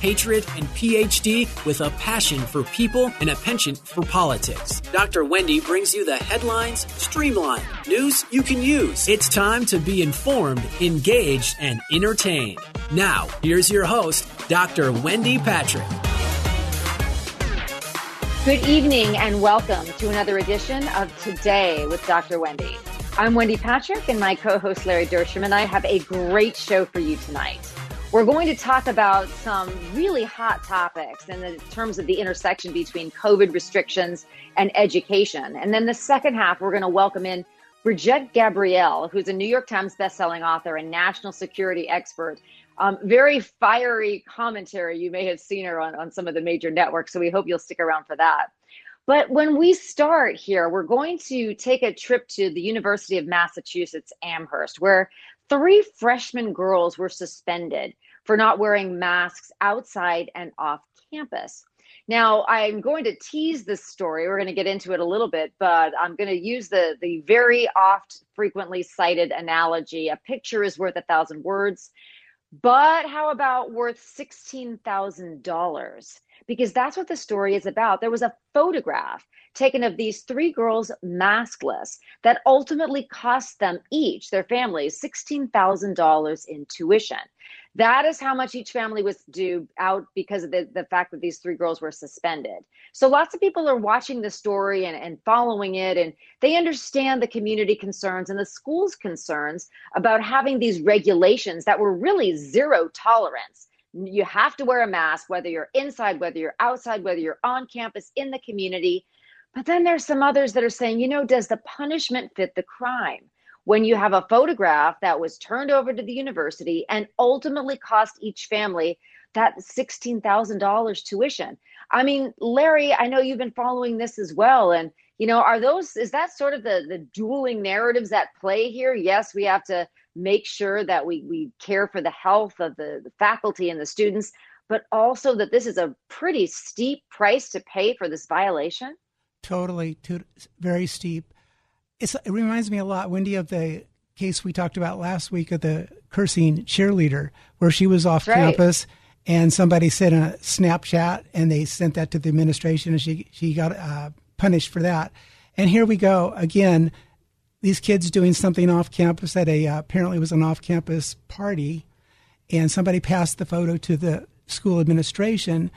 hatred, and PhD with a passion for people and a penchant for politics. Dr. Wendy brings you the headlines streamlined, news you can use. It's time to be informed, engaged, and entertained. Now, here's your host, Dr. Wendy Patrick. Good evening and welcome to another edition of Today with Dr. Wendy. I'm Wendy Patrick, and my co host Larry Dersham and I have a great show for you tonight. We're going to talk about some really hot topics in the terms of the intersection between COVID restrictions and education. And then the second half, we're going to welcome in Brigitte Gabriel, who's a New York Times bestselling author and national security expert. Um, very fiery commentary. You may have seen her on, on some of the major networks, so we hope you'll stick around for that. But when we start here, we're going to take a trip to the University of Massachusetts Amherst, where three freshman girls were suspended for not wearing masks outside and off campus. Now, I'm going to tease this story. We're going to get into it a little bit, but I'm going to use the, the very oft frequently cited analogy a picture is worth a thousand words. But how about worth $16,000? Because that's what the story is about. There was a photograph taken of these three girls maskless that ultimately cost them each, their families, $16,000 in tuition. That is how much each family was due out because of the, the fact that these three girls were suspended. So lots of people are watching the story and, and following it, and they understand the community concerns and the school's concerns about having these regulations that were really zero tolerance. You have to wear a mask, whether you're inside, whether you're outside, whether you're on campus, in the community. But then there's some others that are saying, you know, does the punishment fit the crime? When you have a photograph that was turned over to the university and ultimately cost each family that $16,000 tuition. I mean, Larry, I know you've been following this as well. And, you know, are those, is that sort of the, the dueling narratives at play here? Yes, we have to make sure that we, we care for the health of the, the faculty and the students, but also that this is a pretty steep price to pay for this violation? totally too, very steep. It's, it reminds me a lot, Wendy, of the case we talked about last week of the cursing cheerleader, where she was off campus and somebody sent a Snapchat and they sent that to the administration and she she got uh, punished for that. And here we go again. These kids doing something off campus at a uh, apparently was an off campus party, and somebody passed the photo to the school administration,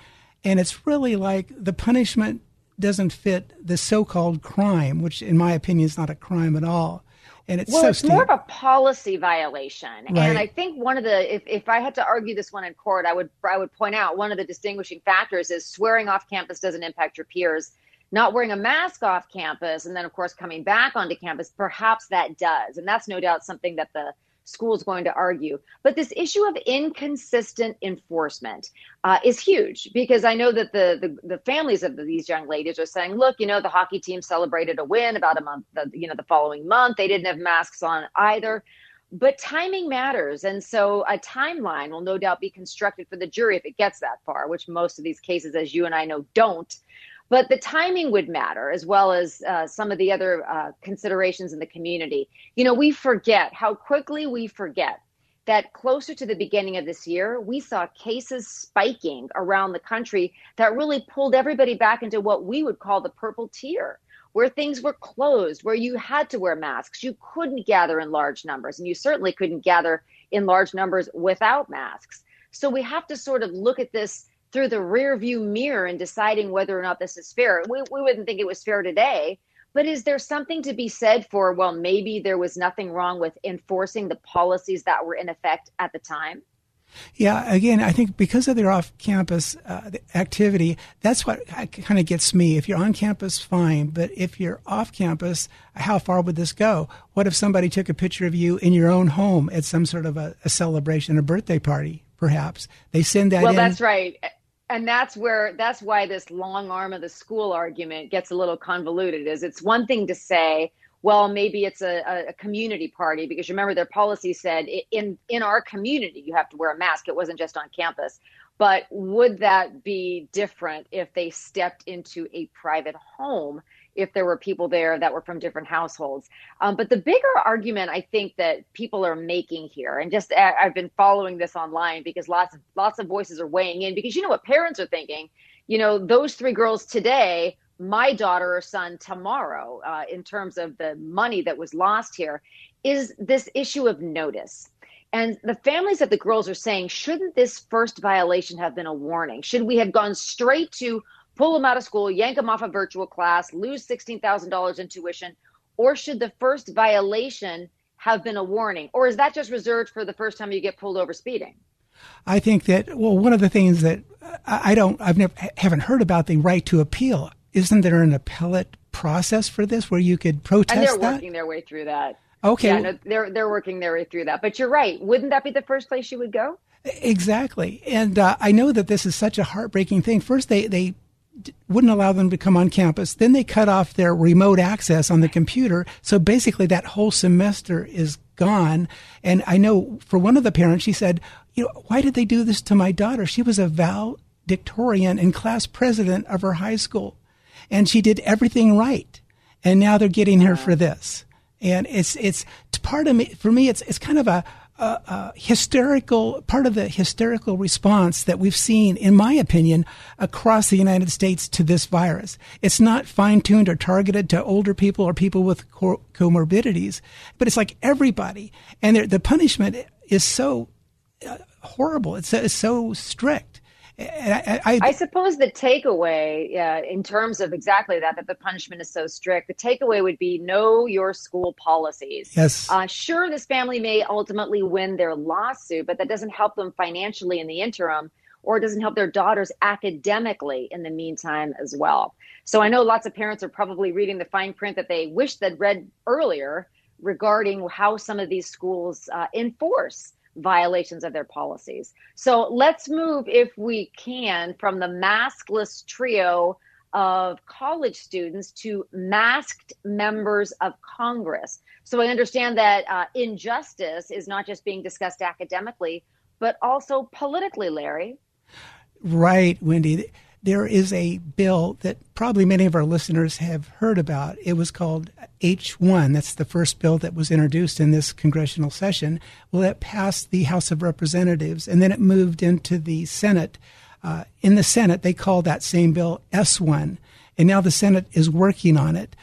and it's really like the punishment doesn't fit the so-called crime, which, in my opinion, is not a crime at all. And it's well, so it's steep. more of a policy violation. Right. And I think one of the, if, if I had to argue this one in court, I would I would point out one of the distinguishing factors is swearing off campus doesn't impact your peers. Not wearing a mask off campus, and then of course coming back onto campus, perhaps that does, and that's no doubt something that the school is going to argue. But this issue of inconsistent enforcement uh, is huge because I know that the, the, the families of these young ladies are saying, look, you know, the hockey team celebrated a win about a month, the, you know, the following month. They didn't have masks on either. But timing matters. And so a timeline will no doubt be constructed for the jury if it gets that far, which most of these cases, as you and I know, don't. But the timing would matter as well as uh, some of the other uh, considerations in the community. You know, we forget how quickly we forget that closer to the beginning of this year, we saw cases spiking around the country that really pulled everybody back into what we would call the purple tier, where things were closed, where you had to wear masks. You couldn't gather in large numbers, and you certainly couldn't gather in large numbers without masks. So we have to sort of look at this through the rear view mirror and deciding whether or not this is fair. We, we wouldn't think it was fair today, but is there something to be said for, well, maybe there was nothing wrong with enforcing the policies that were in effect at the time? Yeah, again, I think because of their off campus uh, activity, that's what kind of gets me. If you're on campus, fine. But if you're off campus, how far would this go? What if somebody took a picture of you in your own home at some sort of a, a celebration, a birthday party? perhaps. They send that well, in. that's right. And that's where that's why this long arm of the school argument gets a little convoluted. Is it's one thing to say, well, maybe it's a, a community party because remember their policy said in in our community you have to wear a mask. It wasn't just on campus. But would that be different if they stepped into a private home if there were people there that were from different households. Um, but the bigger argument I think that people are making here, and just I've been following this online because lots of lots of voices are weighing in because you know what parents are thinking. You know, those three girls today, my daughter or son tomorrow, uh, in terms of the money that was lost here, is this issue of notice. And the families that the girls are saying, shouldn't this first violation have been a warning? Should we have gone straight to pull them out of school, yank them off a virtual class, lose $16,000 in tuition? Or should the first violation have been a warning? Or is that just reserved for the first time you get pulled over speeding? I think that well, one of the things that I don't, I've never haven't heard about the right to appeal. Isn't there an appellate process for this where you could protest? And they're that? working their way through that. Okay, yeah, no, they're they're working their way through that. But you're right. Wouldn't that be the first place you would go? Exactly. And uh, I know that this is such a heartbreaking thing. First, they they wouldn't allow them to come on campus. Then they cut off their remote access on the computer. So basically, that whole semester is gone. And I know for one of the parents, she said, "You know, why did they do this to my daughter? She was a valedictorian and class president of her high school, and she did everything right. And now they're getting her for this." And it's it's part of me for me. It's it's kind of a uh, hysterical part of the hysterical response that we've seen, in my opinion, across the United States to this virus. It's not fine tuned or targeted to older people or people with co- comorbidities, but it's like everybody, and the punishment is so uh, horrible. It's, it's so strict. I, I, I, suppose the takeaway, uh, in terms of exactly that, that the punishment is so strict, the takeaway would be know your school policies. Yes. Uh, sure, this family may ultimately win their lawsuit, but that doesn't help them financially in the interim, or it doesn't help their daughters academically in the meantime as well. So I know lots of parents are probably reading the fine print that they wish they'd read earlier regarding how some of these schools uh, enforce violations of their policies. So let's move, if we can, from the maskless trio of college students to masked members of Congress. So I understand that uh, injustice is not just being discussed academically, but also politically, Larry. Right, Wendy there is a bill that probably many of our listeners have heard about. It was called H1. That's the first bill that was introduced in this congressional session. Well, it passed the House of Representatives and then it moved into the Senate. Uh, in the Senate, they called that same bill S1. And now the Senate is working on it.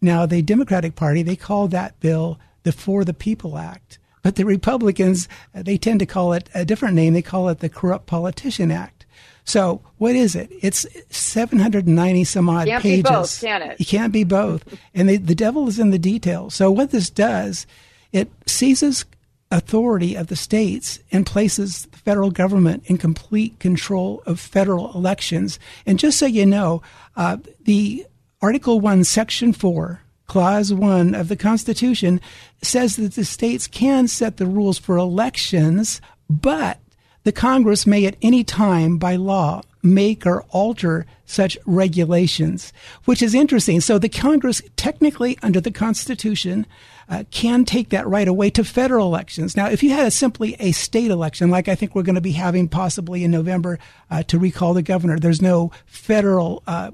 Now, the Democratic Party, they call that bill the For the People Act. But the Republicans, they tend to call it a different name. They call it the Corrupt Politician Act. So what is it? It's 790 some odd can't pages. Be both, can it? You can't be both. and the, the devil is in the details. So what this does, it seizes authority of the states and places the federal government in complete control of federal elections. And just so you know, uh, the Article 1, Section 4, Clause 1 of the Constitution says that the states can set the rules for elections, but the Congress may at any time by law make or alter such regulations, which is interesting. So the Congress, technically under the Constitution, uh, can take that right away to federal elections. Now, if you had a, simply a state election, like I think we're going to be having possibly in November uh, to recall the governor, there's no federal uh,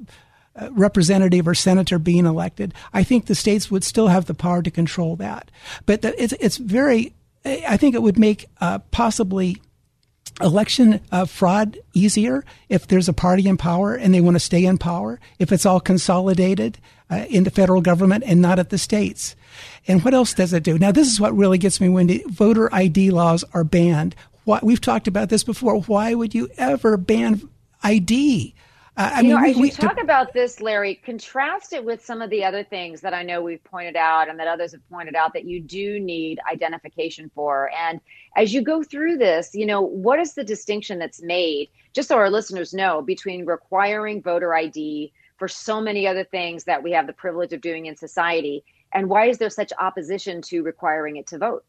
uh representative or senator being elected. I think the states would still have the power to control that. But the, it's, it's very, I think it would make uh, possibly election uh, fraud easier if there's a party in power and they want to stay in power, if it's all consolidated uh, in the federal government and not at the states. And what else does it do? Now, this is what really gets me when voter ID laws are banned. Why, we've talked about this before. Why would you ever ban ID? Uh, I you mean, know, we, as you we, talk to, about this, Larry, contrast it with some of the other things that I know we've pointed out and that others have pointed out that you do need identification for. And as you go through this, you know, what is the distinction that's made, just so our listeners know, between requiring voter ID for so many other things that we have the privilege of doing in society, and why is there such opposition to requiring it to vote?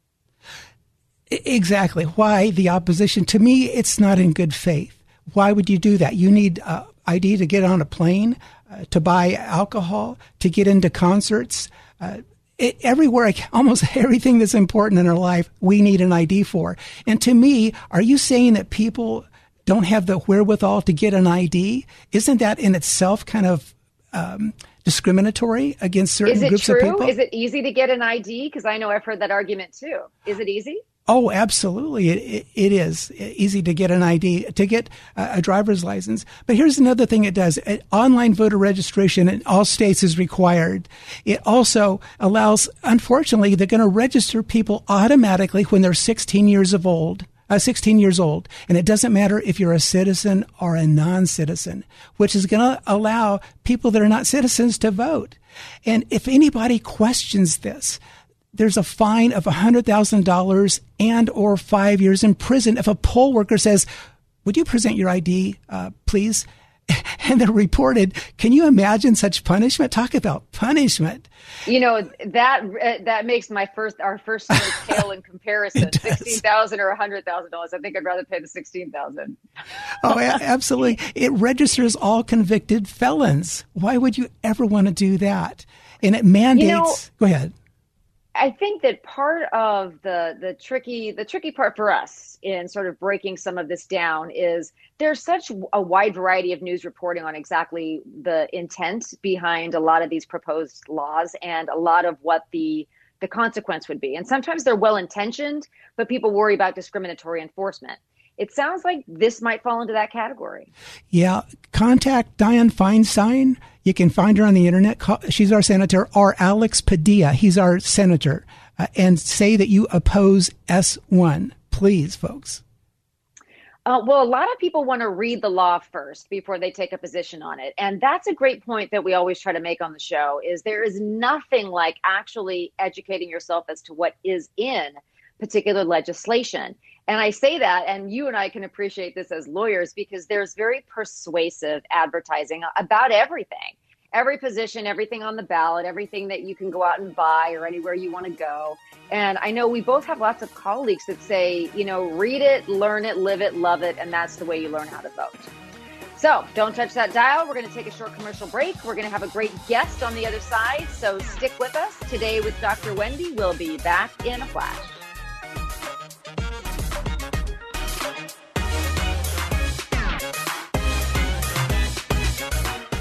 Exactly. Why the opposition? To me, it's not in good faith. Why would you do that? You need uh, ID to get on a plane, uh, to buy alcohol, to get into concerts. Uh, it, everywhere, almost everything that's important in our life, we need an ID for. And to me, are you saying that people don't have the wherewithal to get an ID? Isn't that in itself kind of um, discriminatory against certain groups true? of people? Is it easy to get an ID? Because I know I've heard that argument too. Is it easy? Oh, absolutely. It, it, it is easy to get an ID, to get a, driver's license. But here's another thing it does. online voter registration in all states is required. It also allows, unfortunately, they're going to register people automatically when they're 16 years of old. Uh, 16 years old. And it doesn't matter if you're a citizen or a non-citizen, which is going to allow people that are not citizens to vote. And if anybody questions this, there's a fine of $100,000 and or five years in prison if a poll worker says, would you present your ID, uh, please? And they're reported. Can you imagine such punishment? Talk about punishment. You know that uh, that makes my first our first pale in comparison. Sixteen thousand or hundred thousand dollars. I think I'd rather pay the sixteen thousand. oh, absolutely! It registers all convicted felons. Why would you ever want to do that? And it mandates. You know, go ahead. I think that part of the the tricky the tricky part for us in sort of breaking some of this down is there's such a wide variety of news reporting on exactly the intent behind a lot of these proposed laws and a lot of what the the consequence would be. And sometimes they're well intentioned, but people worry about discriminatory enforcement. It sounds like this might fall into that category. Yeah, contact Dianne Feinstein you can find her on the internet. She's our senator, or Alex Padilla. He's our senator. Uh, and say that you oppose S1. Please, folks. Uh, well, a lot of people want to read the law first before they take a position on it. And that's a great point that we always try to make on the show is there is nothing like actually educating yourself as to what is in particular legislation. And I say that, and you and I can appreciate this as lawyers because there's very persuasive advertising about everything every position, everything on the ballot, everything that you can go out and buy or anywhere you want to go. And I know we both have lots of colleagues that say, you know, read it, learn it, live it, love it, and that's the way you learn how to vote. So don't touch that dial. We're going to take a short commercial break. We're going to have a great guest on the other side. So stick with us. Today with Dr. Wendy, we'll be back in a flash.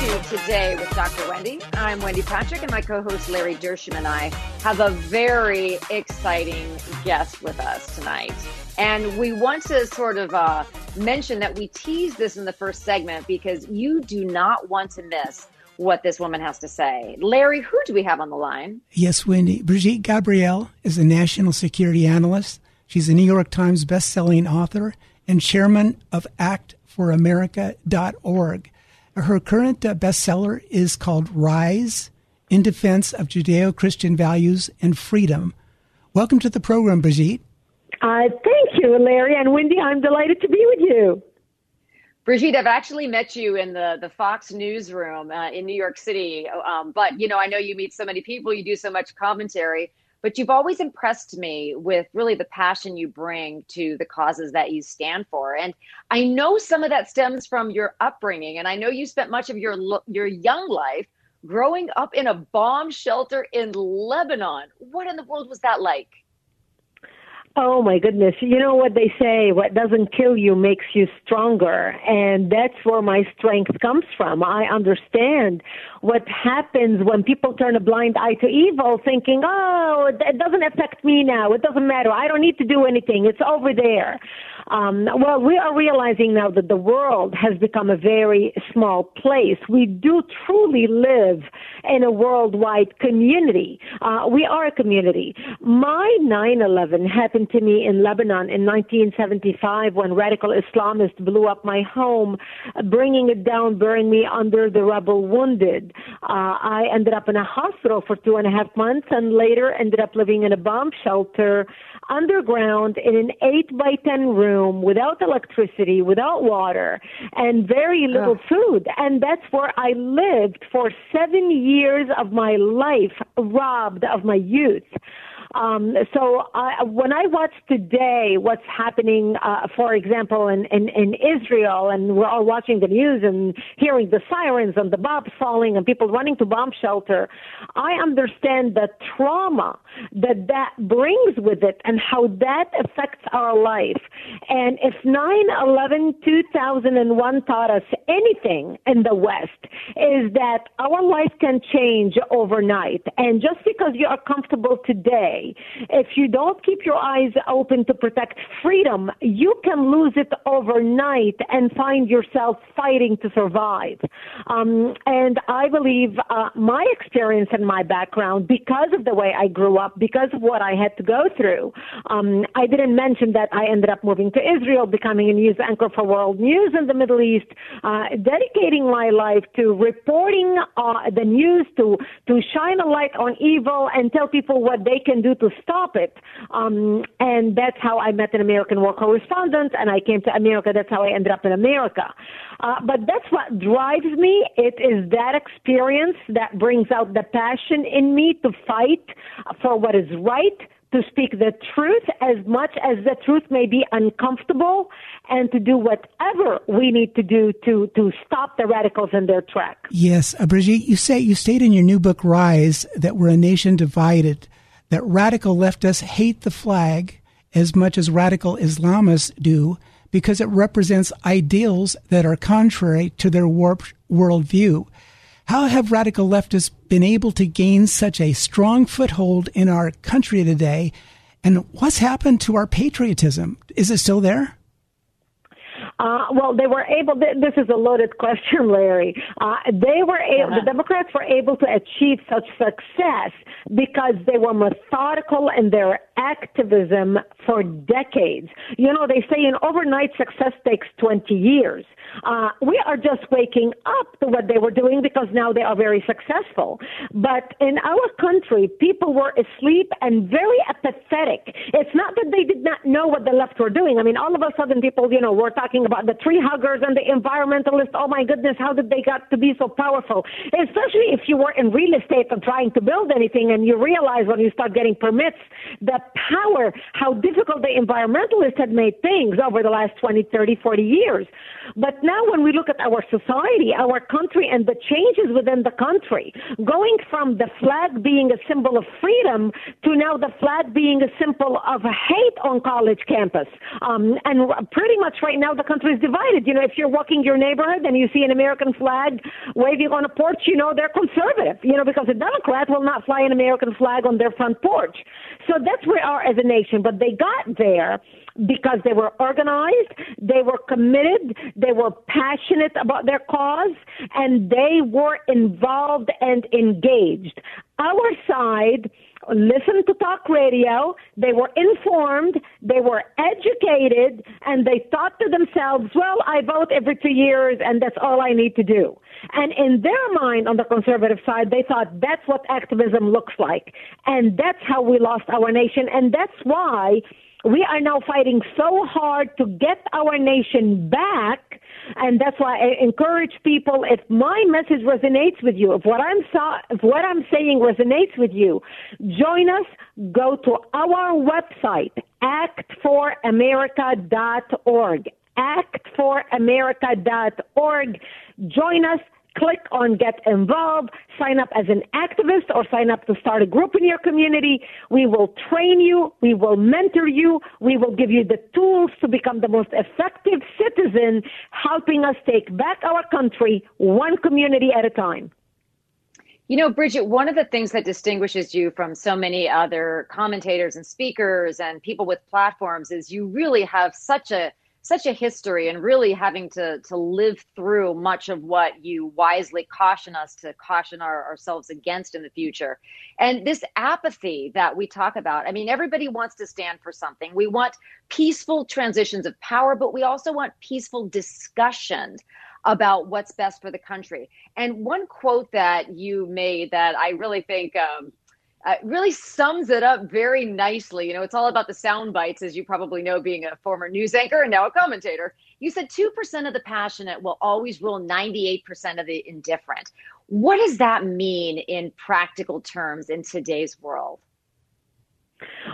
to Today with Dr. Wendy. I'm Wendy Patrick, and my co host Larry Dersham and I have a very exciting guest with us tonight. And we want to sort of uh, mention that we teased this in the first segment because you do not want to miss what this woman has to say. Larry, who do we have on the line? Yes, Wendy. Brigitte Gabriel is a national security analyst. She's a New York Times best-selling author and chairman of actforamerica.org. Her current uh, bestseller is called Rise in Defense of Judeo Christian Values and Freedom. Welcome to the program, Brigitte. Uh, thank you, Larry and Wendy. I'm delighted to be with you. Brigitte, I've actually met you in the, the Fox newsroom uh, in New York City. Um, but, you know, I know you meet so many people, you do so much commentary but you've always impressed me with really the passion you bring to the causes that you stand for. And i know some of that stems from your upbringing. And i know you spent much of your your young life growing up in a bomb shelter in lebanon. What in the world was that like Oh my goodness. You know what they say, what doesn't kill you makes you stronger. And that's where my strength comes from. I understand what happens when people turn a blind eye to evil thinking, oh, it doesn't affect me now. It doesn't matter. I don't need to do anything. It's over there. Um, well, we are realizing now that the world has become a very small place. We do truly live in a worldwide community. Uh, we are a community. My 9/11 happened to me in Lebanon in 1975 when radical Islamists blew up my home, bringing it down, burying me under the rubble, wounded. Uh, I ended up in a hospital for two and a half months, and later ended up living in a bomb shelter underground in an eight by ten room without electricity, without water, and very little oh. food. And that's where I lived for seven years of my life, robbed of my youth. Um, so I, when I watch today what's happening, uh, for example, in, in, in Israel, and we're all watching the news and hearing the sirens and the bombs falling and people running to bomb shelter, I understand the trauma that that brings with it and how that affects our life. And if 9/11 2001 taught us anything in the West, is that our life can change overnight. And just because you are comfortable today if you don't keep your eyes open to protect freedom, you can lose it overnight and find yourself fighting to survive. Um, and I believe uh, my experience and my background, because of the way I grew up, because of what I had to go through, um, I didn't mention that I ended up moving to Israel, becoming a news anchor for World News in the Middle East, uh, dedicating my life to reporting uh, the news, to to shine a light on evil and tell people what they can do do to stop it. Um, and that's how I met an American war correspondent, and I came to America. That's how I ended up in America. Uh, but that's what drives me. It is that experience that brings out the passion in me to fight for what is right to speak the truth as much as the truth may be uncomfortable and to do whatever we need to do to, to stop the radicals in their track. Yes, uh, Brigitte, you say you state in your new book Rise that we're a nation divided that radical leftists hate the flag as much as radical Islamists do because it represents ideals that are contrary to their warped worldview. How have radical leftists been able to gain such a strong foothold in our country today? And what's happened to our patriotism? Is it still there? Uh, well, they were able. This is a loaded question, Larry. Uh, they were able. Uh-huh. The Democrats were able to achieve such success because they were methodical in their activism for decades. You know, they say an overnight success takes 20 years. Uh, we are just waking up to what they were doing because now they are very successful. But in our country, people were asleep and very apathetic. It's not that they did not know what the left were doing. I mean, all of a sudden, people, you know, were talking about the tree huggers and the environmentalists. Oh my goodness, how did they got to be so powerful? Especially if you were in real estate and trying to build anything and you realize when you start getting permits the power, how difficult the environmentalists had made things over the last 20, 30, 40 years. But now when we look at our society, our country and the changes within the country, going from the flag being a symbol of freedom to now the flag being a symbol of hate on college campus. Um, and pretty much right now the country is divided. You know, if you're walking your neighborhood and you see an American flag waving on a porch, you know they're conservative. You know, because a Democrat will not fly an American flag on their front porch. So that's where we are as a nation. But they got there because they were organized, they were committed, they were passionate about their cause, and they were involved and engaged. Our side listened to talk radio, they were informed, they were educated, and they thought to themselves, well, I vote every two years and that's all I need to do. And in their mind, on the conservative side, they thought that's what activism looks like. And that's how we lost our nation. And that's why we are now fighting so hard to get our nation back. And that's why I encourage people, if my message resonates with you, if what I'm, if what I'm saying resonates with you, join us, go to our website, actforamerica.org, actforamerica.org. Join us, click on get involved, sign up as an activist or sign up to start a group in your community. We will train you. We will mentor you. We will give you the tools to become the most effective citizen, helping us take back our country one community at a time. You know, Brigitte, one of the things that distinguishes you from so many other commentators and speakers and people with platforms is you really have such a such a history and really having to to live through much of what you wisely caution us to caution our, ourselves against in the future. And this apathy that we talk about, I mean, everybody wants to stand for something. We want peaceful transitions of power, but we also want peaceful discussion about what's best for the country. And one quote that you made that I really think um, uh, really sums it up very nicely. You know, it's all about the sound bites, as you probably know, being a former news anchor and now a commentator. You said 2% of the passionate will always rule 98% of the indifferent. What does that mean in practical terms in today's world?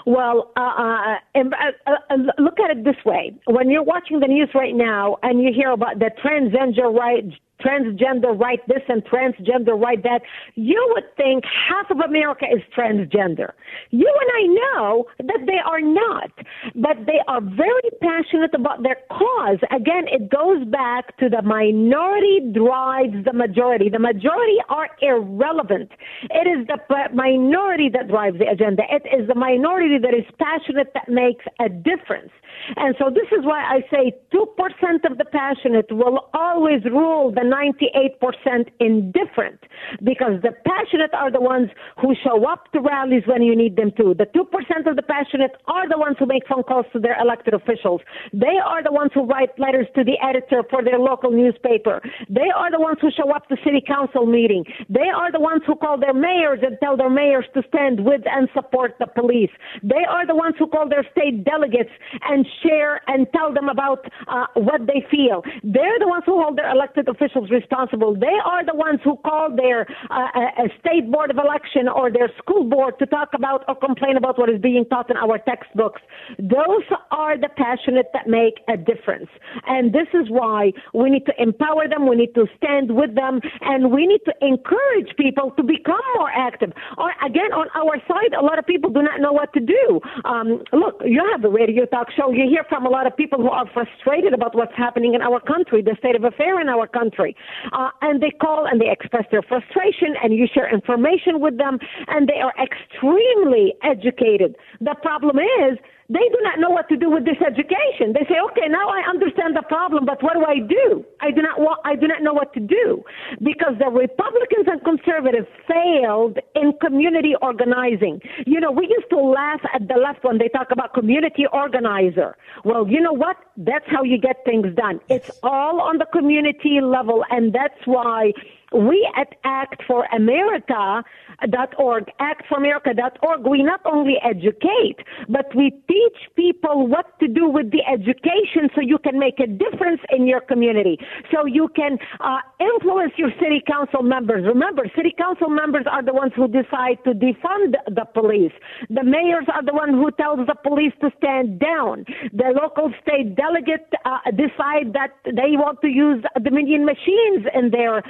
Well, uh, uh, uh, uh, look at it this way. When you're watching the news right now and you hear about the transgender right, transgender right this and transgender right that, you would think half of America is transgender. You and I know that they are not, but they are very passionate about their cause. Again, it goes back to the minority drives the majority. The majority are irrelevant. It is the minority that drives the agenda. It is the minority that is passionate that makes a difference. And so this is why I say 2% of the passionate will always rule the 98% indifferent because the passionate are the ones who show up to rallies when you need them to. The 2% of the passionate are the ones who make phone calls to their elected officials. They are the ones who write letters to the editor for their local newspaper. They are the ones who show up to city council meeting. They are the ones who call their mayors and tell their mayors to stand with and support the police. They are the ones who call their state delegates and share and tell them about uh, what they feel. They're the ones who hold their elected officials responsible. They are the ones who call their uh, state board of election or their school board to talk about or complain about what is being taught in our textbooks. Those are the passionate that make a difference. And this is why we need to empower them, we need to stand with them, and we need to encourage people to become more active. Or again, on our side, a lot of people do not know what to do. Um, look, you have a radio talk show. You hear from a lot of people who are frustrated about what's happening in our country, the state of affair in our country. Uh, and they call and they express their frustration, and you share information with them, and they are extremely educated. The problem is, they do not know what to do with this education. They say, okay, now I understand the problem, but what do I do? I do not want, I do not know what to do because the Republicans and conservatives failed in community organizing. You know, we used to laugh at the left when they talk about community organizer. Well, you know what? That's how you get things done. It's all on the community level, and that's why we at Act for America.org, actforamerica.org, we not only educate, but we teach people what to do with the education so you can make a difference in your community. So you can uh, influence your city council members. Remember, city council members are the ones who decide to defund the police. The mayors are the ones who tells the police to stand down. The local state delegate uh, decide that they want to use Dominion machines in their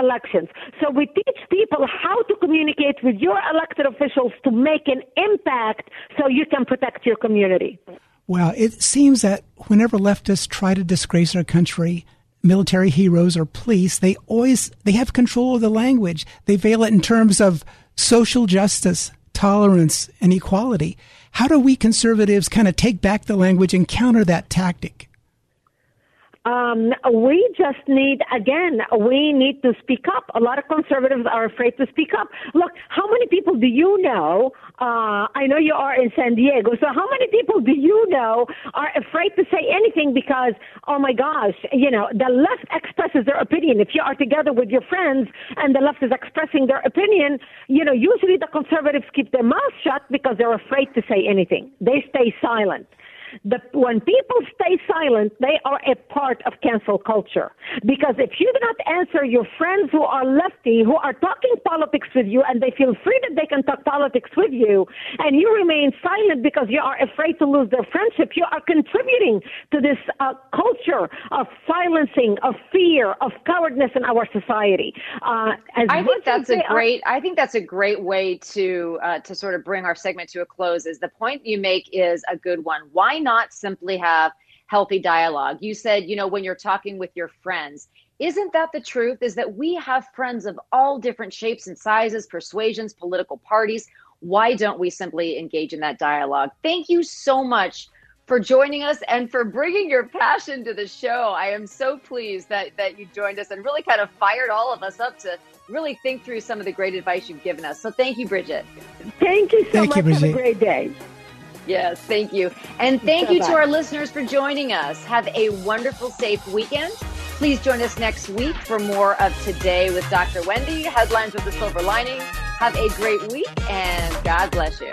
elections. So we teach people how to communicate with your elected officials to make an impact so you can protect your community. Well, it seems that whenever leftists try to disgrace our country, military heroes or police, they always they have control of the language. They veil it in terms of social justice, tolerance, and equality. How do we conservatives kind of take back the language and counter that tactic? Um, we just need, again, we need to speak up. A lot of conservatives are afraid to speak up. Look, how many people do you know? Uh, I know you are in San Diego. So how many people do you know are afraid to say anything because, oh my gosh, you know, the left expresses their opinion. If you are together with your friends and the left is expressing their opinion, you know, usually the conservatives keep their mouths shut because they're afraid to say anything. They stay silent the, when people stay silent, they are a part of cancel culture. Because if you do not answer your friends who are lefty, who are talking politics with you, and they feel free that they can talk politics with you, and you remain silent because you are afraid to lose their friendship, you are contributing to this uh, culture of silencing, of fear, of cowardness in our society. Uh, I think that's a great. Are, I think that's a great way to uh, to sort of bring our segment to a close. Is the point you make is a good one. Why not simply have healthy dialogue? You said, you know, when you're talking with your friends, isn't that the truth? Is that we have friends of all different shapes and sizes, persuasions, political parties. Why don't we simply engage in that dialogue? Thank you so much for joining us and for bringing your passion to the show. I am so pleased that, that you joined us and really kind of fired all of us up to really think through some of the great advice you've given us. So thank you, Brigitte. Thank you so thank much. You, Have a great day. Yes, thank you. And thank Bye-bye. you to our listeners for joining us. Have a wonderful, safe weekend. Please join us next week for more of Today with Dr. Wendy, Headlines with the Silver Lining. Have a great week and God bless you.